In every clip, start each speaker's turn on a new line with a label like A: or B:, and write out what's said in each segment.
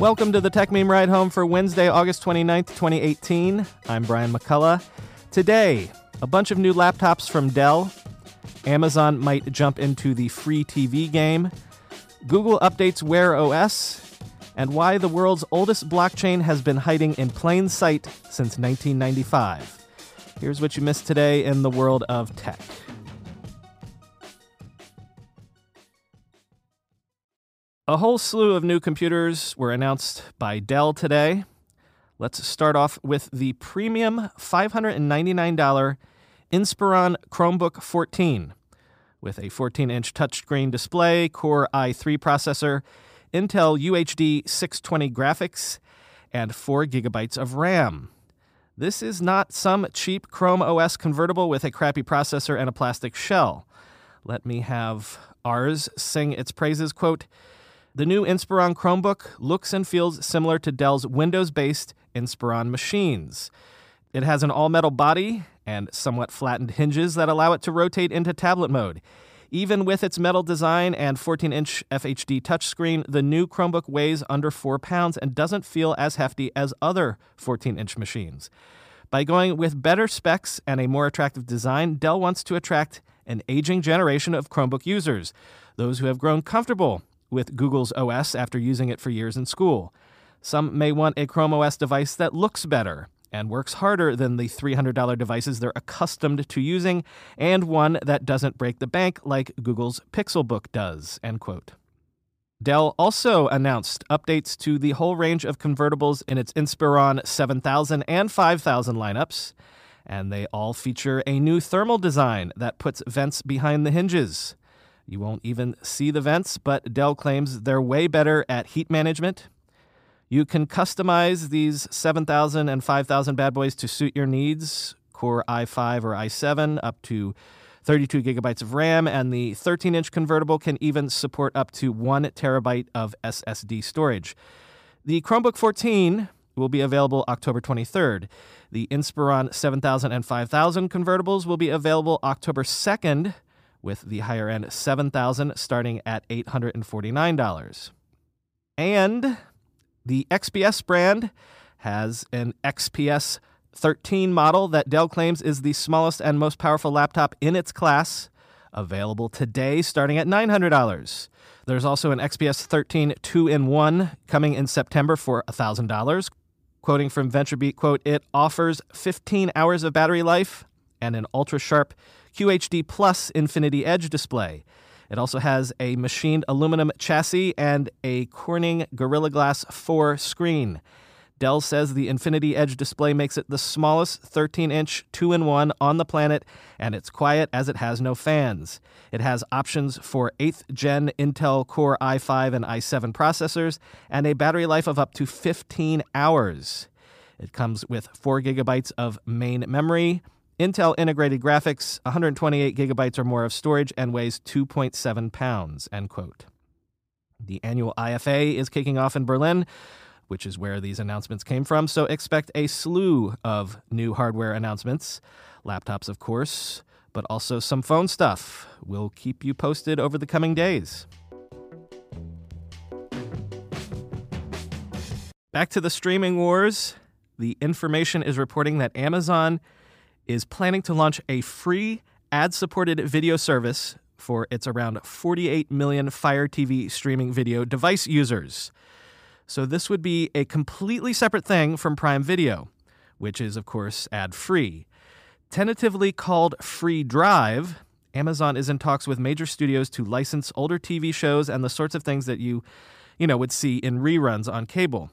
A: Welcome to the Techmeme Ride Home for Wednesday, August 29th, 2018. I'm Brian McCullough. Today, a bunch of new laptops from Dell. Amazon might jump into the free TV game. Google updates Wear OS. And why the world's oldest blockchain has been hiding in plain sight since 1995. Here's what you missed today in the world of tech. A whole slew of new computers were announced by Dell today. Let's start off with the premium $599 Inspiron Chromebook 14 with a 14 inch touchscreen display, Core i3 processor, Intel UHD 620 graphics, and 4 gigabytes of RAM. This is not some cheap Chrome OS convertible with a crappy processor and a plastic shell. Let me have Ars sing its praises. Quote, the new Inspiron Chromebook looks and feels similar to Dell's Windows based Inspiron machines. It has an all metal body and somewhat flattened hinges that allow it to rotate into tablet mode. Even with its metal design and 14 inch FHD touchscreen, the new Chromebook weighs under 4 pounds and doesn't feel as hefty as other 14 inch machines. By going with better specs and a more attractive design, Dell wants to attract an aging generation of Chromebook users, those who have grown comfortable with Google's OS after using it for years in school. Some may want a Chrome OS device that looks better and works harder than the $300 devices they're accustomed to using, and one that doesn't break the bank like Google's Pixelbook does. End quote. Dell also announced updates to the whole range of convertibles in its Inspiron 7000 and 5000 lineups, and they all feature a new thermal design that puts vents behind the hinges. You won't even see the vents, but Dell claims they're way better at heat management. You can customize these 7000 and 5000 bad boys to suit your needs Core i5 or i7 up to 32 gigabytes of RAM, and the 13 inch convertible can even support up to 1 terabyte of SSD storage. The Chromebook 14 will be available October 23rd. The Inspiron 7000 and 5000 convertibles will be available October 2nd with the higher end 7000 starting at $849. And the XPS brand has an XPS 13 model that Dell claims is the smallest and most powerful laptop in its class, available today starting at $900. There's also an XPS 13 2 in 1 coming in September for $1,000. Quoting from VentureBeat, quote, it offers 15 hours of battery life and an ultra sharp QHD Plus Infinity Edge display. It also has a machined aluminum chassis and a Corning Gorilla Glass 4 screen. Dell says the Infinity Edge display makes it the smallest 13 inch 2 in 1 on the planet, and it's quiet as it has no fans. It has options for 8th gen Intel Core i5 and i7 processors and a battery life of up to 15 hours. It comes with 4 gigabytes of main memory, Intel integrated graphics, 128 gigabytes or more of storage, and weighs 2.7 pounds. End quote. The annual IFA is kicking off in Berlin, which is where these announcements came from. So expect a slew of new hardware announcements, laptops, of course, but also some phone stuff. We'll keep you posted over the coming days. Back to the streaming wars. The information is reporting that Amazon is planning to launch a free ad supported video service for its around 48 million Fire TV streaming video device users. So, this would be a completely separate thing from Prime Video, which is, of course, ad free. Tentatively called Free Dive, Amazon is in talks with major studios to license older TV shows and the sorts of things that you, you know, would see in reruns on cable.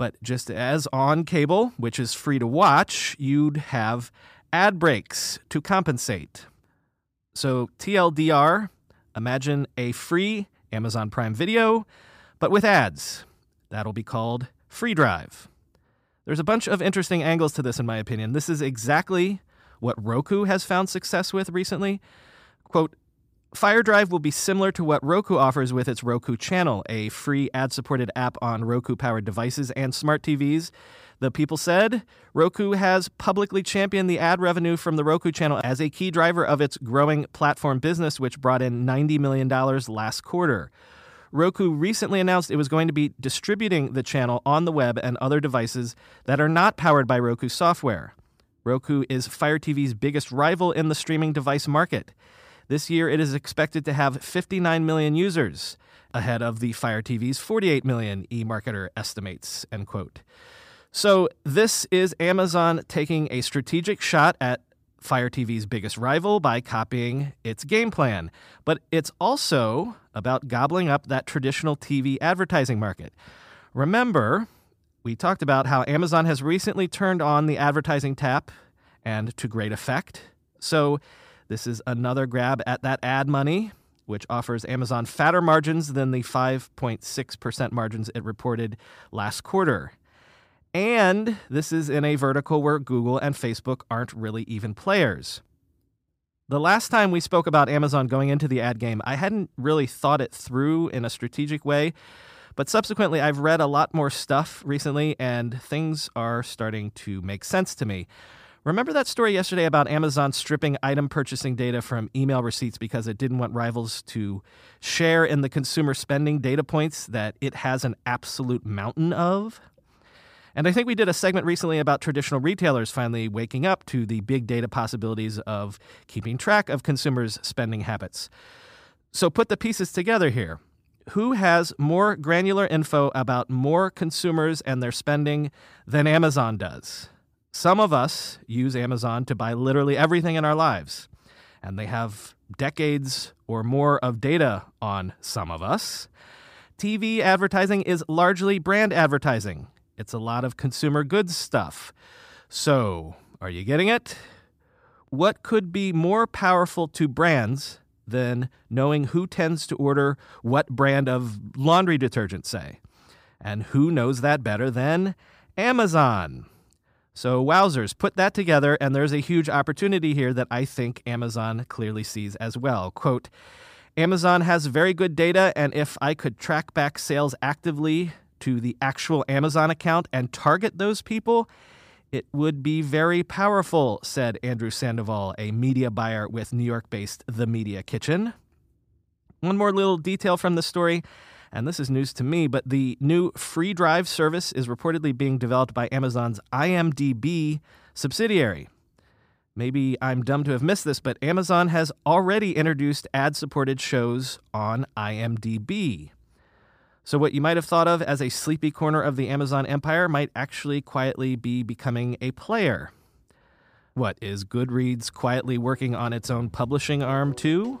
A: But just as on cable, which is free to watch, you'd have ad breaks to compensate. So, TLDR, Imagine a free Amazon Prime Video, but with ads. That'll be called Free Dive. There's a bunch of interesting angles to this, in my opinion. This is exactly what Roku has found success with recently. Quote, Fire Drive will be similar to what Roku offers with its Roku channel, a free ad supported app on Roku powered devices and smart TVs. The people said Roku has publicly championed the ad revenue from the Roku channel as a key driver of its growing platform business, which brought in $90 million last quarter. Roku recently announced it was going to be distributing the channel on the web and other devices that are not powered by Roku software. Roku is Fire TV's biggest rival in the streaming device market. This year, it is expected to have 59 million users, ahead of the Fire TV's 48 million eMarketer estimates. End quote. So this is Amazon taking a strategic shot at Fire TV's biggest rival by copying its game plan. But it's also about gobbling up that traditional TV advertising market. Remember, we talked about how Amazon has recently turned on the advertising tap and to great effect. So this is another grab at that ad money, which offers Amazon fatter margins than the 5.6% margins it reported last quarter. And this is in a vertical where Google and Facebook aren't really even players. The last time we spoke about Amazon going into the ad game, I hadn't really thought it through in a strategic way. But subsequently, I've read a lot more stuff recently, and things are starting to make sense to me. Remember that story yesterday about Amazon stripping item purchasing data from email receipts because it didn't want rivals to share in the consumer spending data points that it has an absolute mountain of? And I think we did a segment recently about traditional retailers finally waking up to the big data possibilities of keeping track of consumers' spending habits. So put the pieces together here. Who has more granular info about more consumers and their spending than Amazon does? Some of us use Amazon to buy literally everything in our lives, and they have decades or more of data on some of us. TV advertising is largely brand advertising, it's a lot of consumer goods stuff. So, are you getting it? What could be more powerful to brands than knowing who tends to order what brand of laundry detergent, say? And who knows that better than Amazon? So, wowzers, put that together, and there's a huge opportunity here that I think Amazon clearly sees as well. Quote Amazon has very good data, and if I could track back sales actively to the actual Amazon account and target those people, it would be very powerful, said Andrew Sandoval, a media buyer with New York based The Media Kitchen. One more little detail from the story and this is news to me, but the new free dive service is reportedly being developed by Amazon's IMDb subsidiary. Maybe I'm dumb to have missed this, but Amazon has already introduced ad supported shows on IMDb. So, what you might have thought of as a sleepy corner of the Amazon empire might actually quietly be becoming a player. What, is Goodreads quietly working on its own publishing arm too?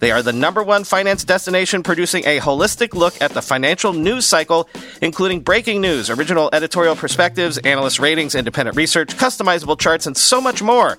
A: They are the number one finance destination producing a holistic look at the financial news cycle, including breaking news, original editorial perspectives, analyst ratings, independent research, customizable charts, and so much more.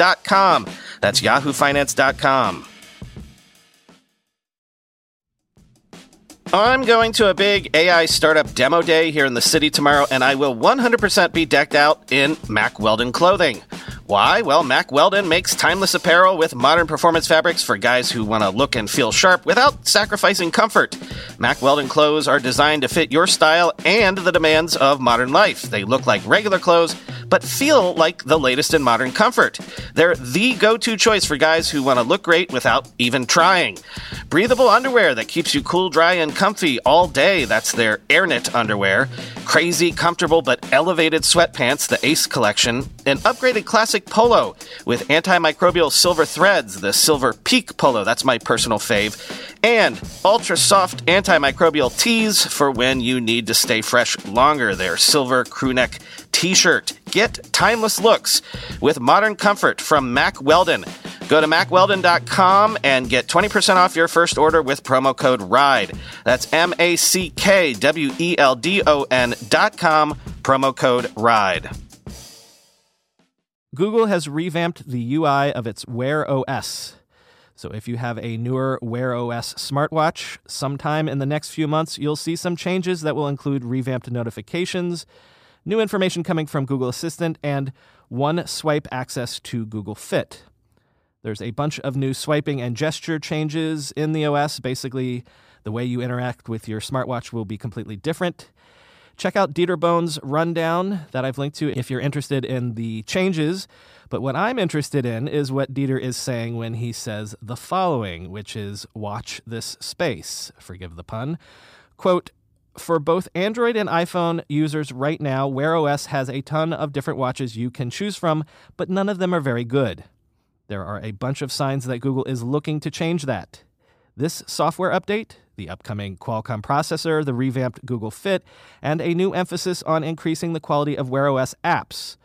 A: yahoofinance.com. That's yahoofinance.com. I'm going to a big AI startup demo day here in the city tomorrow, and I will 100% be decked out in Mack Weldon clothing. Why? Well, Mack Weldon makes timeless apparel with modern performance fabrics for guys who want to look and feel sharp without sacrificing comfort. Mack Weldon clothes are designed to fit your style and the demands of modern life. They look like regular clothes, but feel like the latest in modern comfort. They're the go to choice for guys who want to look great without even trying. Breathable underwear that keeps you cool, dry, and comfy all day. That's their AirKnit underwear. Crazy, comfortable, but elevated sweatpants, the Ace collection. An upgraded classic polo with antimicrobial silver threads, the Silver Peak polo. That's my personal fave. And ultra soft antimicrobial tees for when you need to stay fresh longer. Their silver crewneck t shirt. Get timeless looks with modern comfort from Mack Weldon. Go to mackweldon.com and get 20% off your first order with promo code RIDE. That's M A C K W E L D O N.com, promo code RIDE. Google has revamped the UI of its Wear OS. So if you have a newer Wear OS smartwatch, sometime in the next few months, you'll see some changes that will include revamped notifications, new information coming from Google Assistant, and one swipe access to Google Fit. There's a bunch of new swiping and gesture changes in the OS. Basically, the way you interact with your smartwatch will be completely different. Check out Dieter Bohn's rundown that I've linked to if you're interested in the changes. But what I'm interested in is what Dieter is saying when he says the following, which is watch this space. Forgive the pun. Quote, for both Android and iPhone users right now, Wear OS has a ton of different watches you can choose from, but none of them are very good. There are a bunch of signs that Google is looking to change that. This software update, the upcoming Qualcomm processor, the revamped Google Fit, and a new emphasis on increasing the quality of Wear OS apps.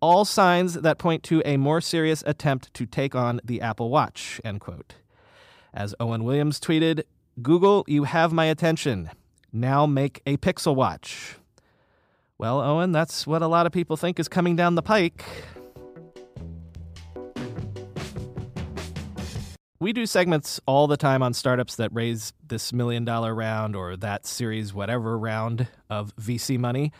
A: All signs that point to a more serious attempt to take on the Apple Watch. End quote. As Owen Williams tweeted, Google, you have my attention. Now make a Pixel Watch. Well, Owen, that's what a lot of people think is coming down the pike. We do segments all the time on startups that raise this million dollar round or that series, whatever round of VC money.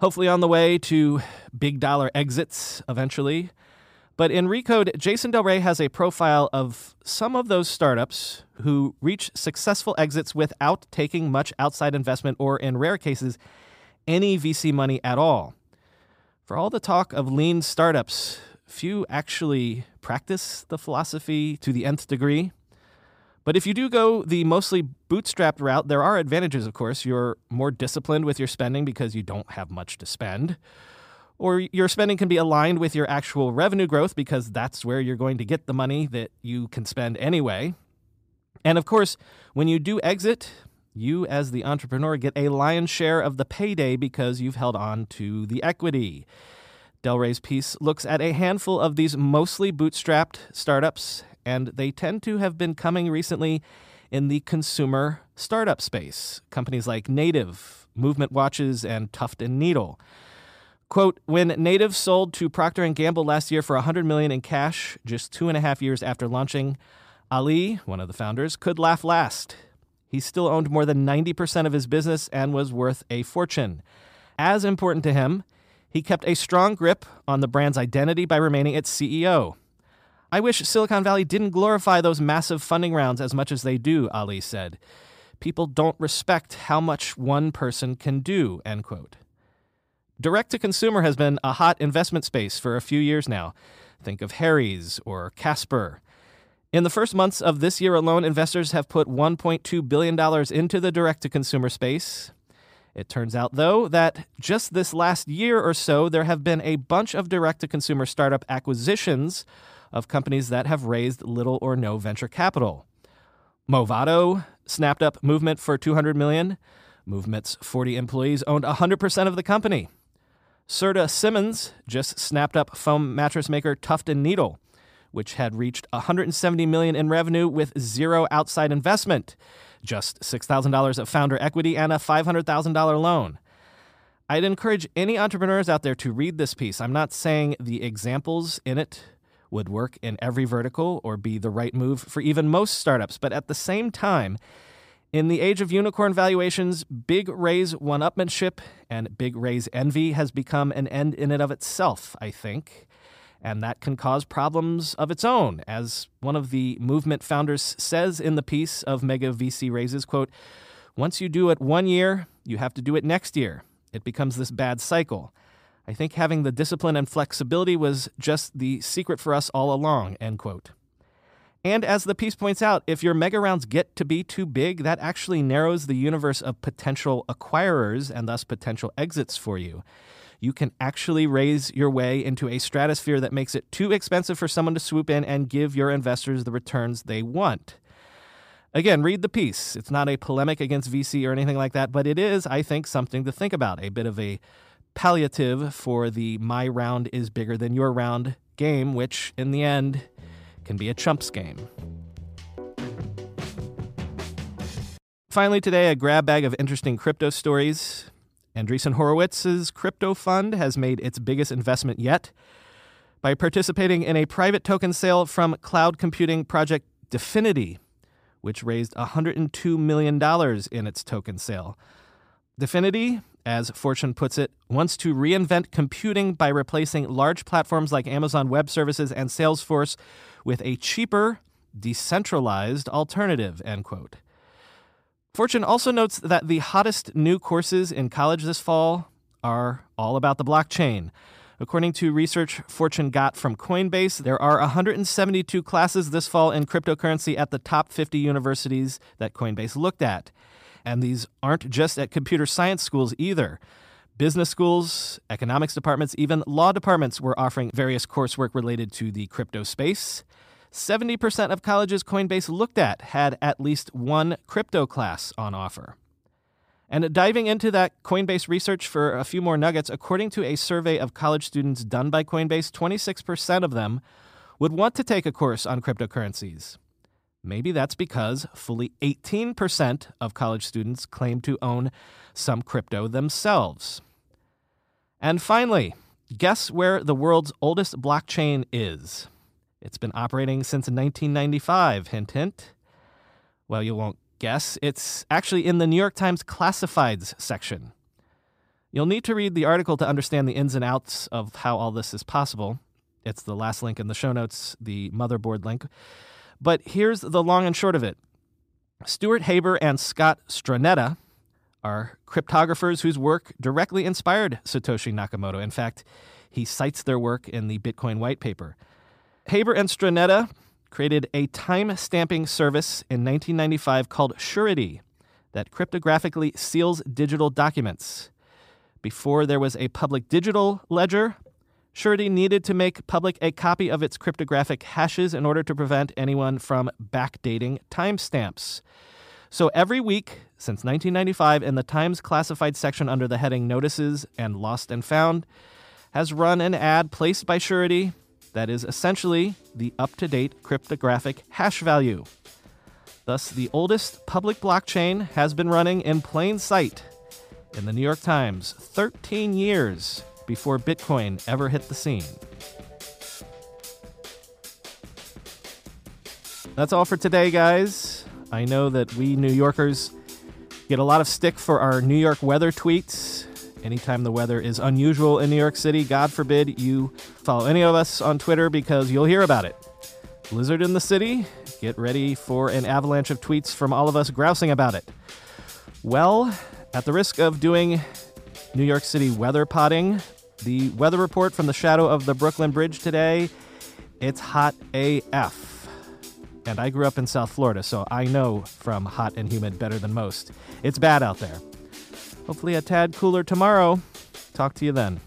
A: Hopefully, on the way to big dollar exits eventually. But in Recode, Jason Del Rey has a profile of some of those startups who reach successful exits without taking much outside investment or, in rare cases, any VC money at all. For all the talk of lean startups, few actually practice the philosophy to the nth degree. But if you do go the mostly bootstrapped route, there are advantages, of course. You're more disciplined with your spending because you don't have much to spend. Or your spending can be aligned with your actual revenue growth because that's where you're going to get the money that you can spend anyway. And of course, when you do exit, you as the entrepreneur get a lion's share of the payday because you've held on to the equity. Del Rey's piece looks at a handful of these mostly bootstrapped startups, and they tend to have been coming recently in the consumer startup space. Companies like Native, Movement Watches, and Tuft and Needle. Quote, when Native sold to Procter & Gamble last year for 100 million in cash, just two and a half years after launching, Ali, one of the founders, could laugh last. He still owned more than 90% of his business and was worth a fortune. As important to him, he kept a strong grip on the brand's identity by remaining its CEO. I wish Silicon Valley didn't glorify those massive funding rounds as much as they do, Ali said. People don't respect how much one person can do, end quote. Direct to consumer has been a hot investment space for a few years now. Think of Harry's or Casper. In the first months of this year alone, investors have put $1.2 billion into the direct to consumer space. It turns out, though, that just this last year or so, there have been a bunch of direct to consumer startup acquisitions of companies that have raised little or no venture capital. Movado snapped up Movement for 200 million. Movement's 40 employees owned 100% of the company. Serta Simmons just snapped up foam mattress maker Tuft and Needle, which had reached 170 million in revenue with zero outside investment just $6,000 of founder equity, and a $500,000 loan. I'd encourage any entrepreneurs out there to read this piece. I'm not saying the examples in it would work in every vertical or be the right move for even most startups, but at the same time, in the age of unicorn valuations, big raise one upmanship and big raise envy has become an end in and of itself, I think. And that can cause problems of its own. As one of the movement founders says in the piece of Mega VC Raises, quote, once you do it one year, you have to do it next year. It becomes this bad cycle. I think having the discipline and flexibility was just the secret for us all along, end quote. And as the piece points out, if your mega rounds get to be too big, that actually narrows the universe of potential acquirers and thus potential exits for you. You can actually raise your way into a stratosphere that makes it too expensive for someone to swoop in and give your investors the returns they want. Again, read the piece. It's not a polemic against VC or anything like that, but it is, I think, something to think about. A bit of a palliative for the my round is bigger than your round game, which in the end can be a chumps game. Finally, today, a grab bag of interesting crypto stories. Andreessen Horowitz's crypto fund has made its biggest investment yet by participating in a private token sale from cloud computing project Dfinity, which raised $102 million in its token sale. Dfinity, as Fortune puts it, wants to reinvent computing by replacing large platforms like Amazon Web Services and Salesforce with a cheaper, decentralized alternative, end quote. Fortune also notes that the hottest new courses in college this fall are all about the blockchain. According to research Fortune got from Coinbase, there are 172 classes this fall in cryptocurrency at the top 50 universities that Coinbase looked at. And these aren't just at computer science schools either. Business schools, economics departments, even law departments were offering various coursework related to the crypto space. 70% of colleges Coinbase looked at had at least one crypto class on offer. And diving into that Coinbase research for a few more nuggets, according to a survey of college students done by Coinbase, 26% of them would want to take a course on cryptocurrencies. Maybe that's because fully 18% of college students claim to own some crypto themselves. And finally, guess where the world's oldest blockchain is? It's been operating since 1995. Hint, hint. Well, you won't guess. It's actually in the New York Times Classifieds section. You'll need to read the article to understand the ins and outs of how all this is possible. It's the last link in the show notes, the motherboard link. But here's the long and short of it Stuart Haber and Scott Stornetta are cryptographers whose work directly inspired Satoshi Nakamoto. In fact, he cites their work in the Bitcoin white paper. Haber and Stornetta created a time stamping service in 1995 called Surety that cryptographically seals digital documents. Before there was a public digital ledger, Surety needed to make public a copy of its cryptographic hashes in order to prevent anyone from backdating timestamps. So every week since 1995, in the Times classified section under the heading Notices and Lost and Found, has run an ad placed by Surety that is essentially the up to date cryptographic hash value. Thus, the oldest public blockchain has been running in plain sight in the New York Times 13 years before Bitcoin ever hit the scene. That's all for today, guys. I know that we New Yorkers get a lot of stick for our New York weather tweets. Anytime the weather is unusual in New York City, God forbid you follow any of us on Twitter because you'll hear about it. Blizzard in the city, get ready for an avalanche of tweets from all of us grousing about it. Well, at the risk of doing New York City weather potting, the weather report from the shadow of the Brooklyn Bridge today, it's hot AF. And I grew up in South Florida, so I know from hot and humid better than most. It's bad out there. Hopefully, a tad cooler tomorrow. Talk to you then.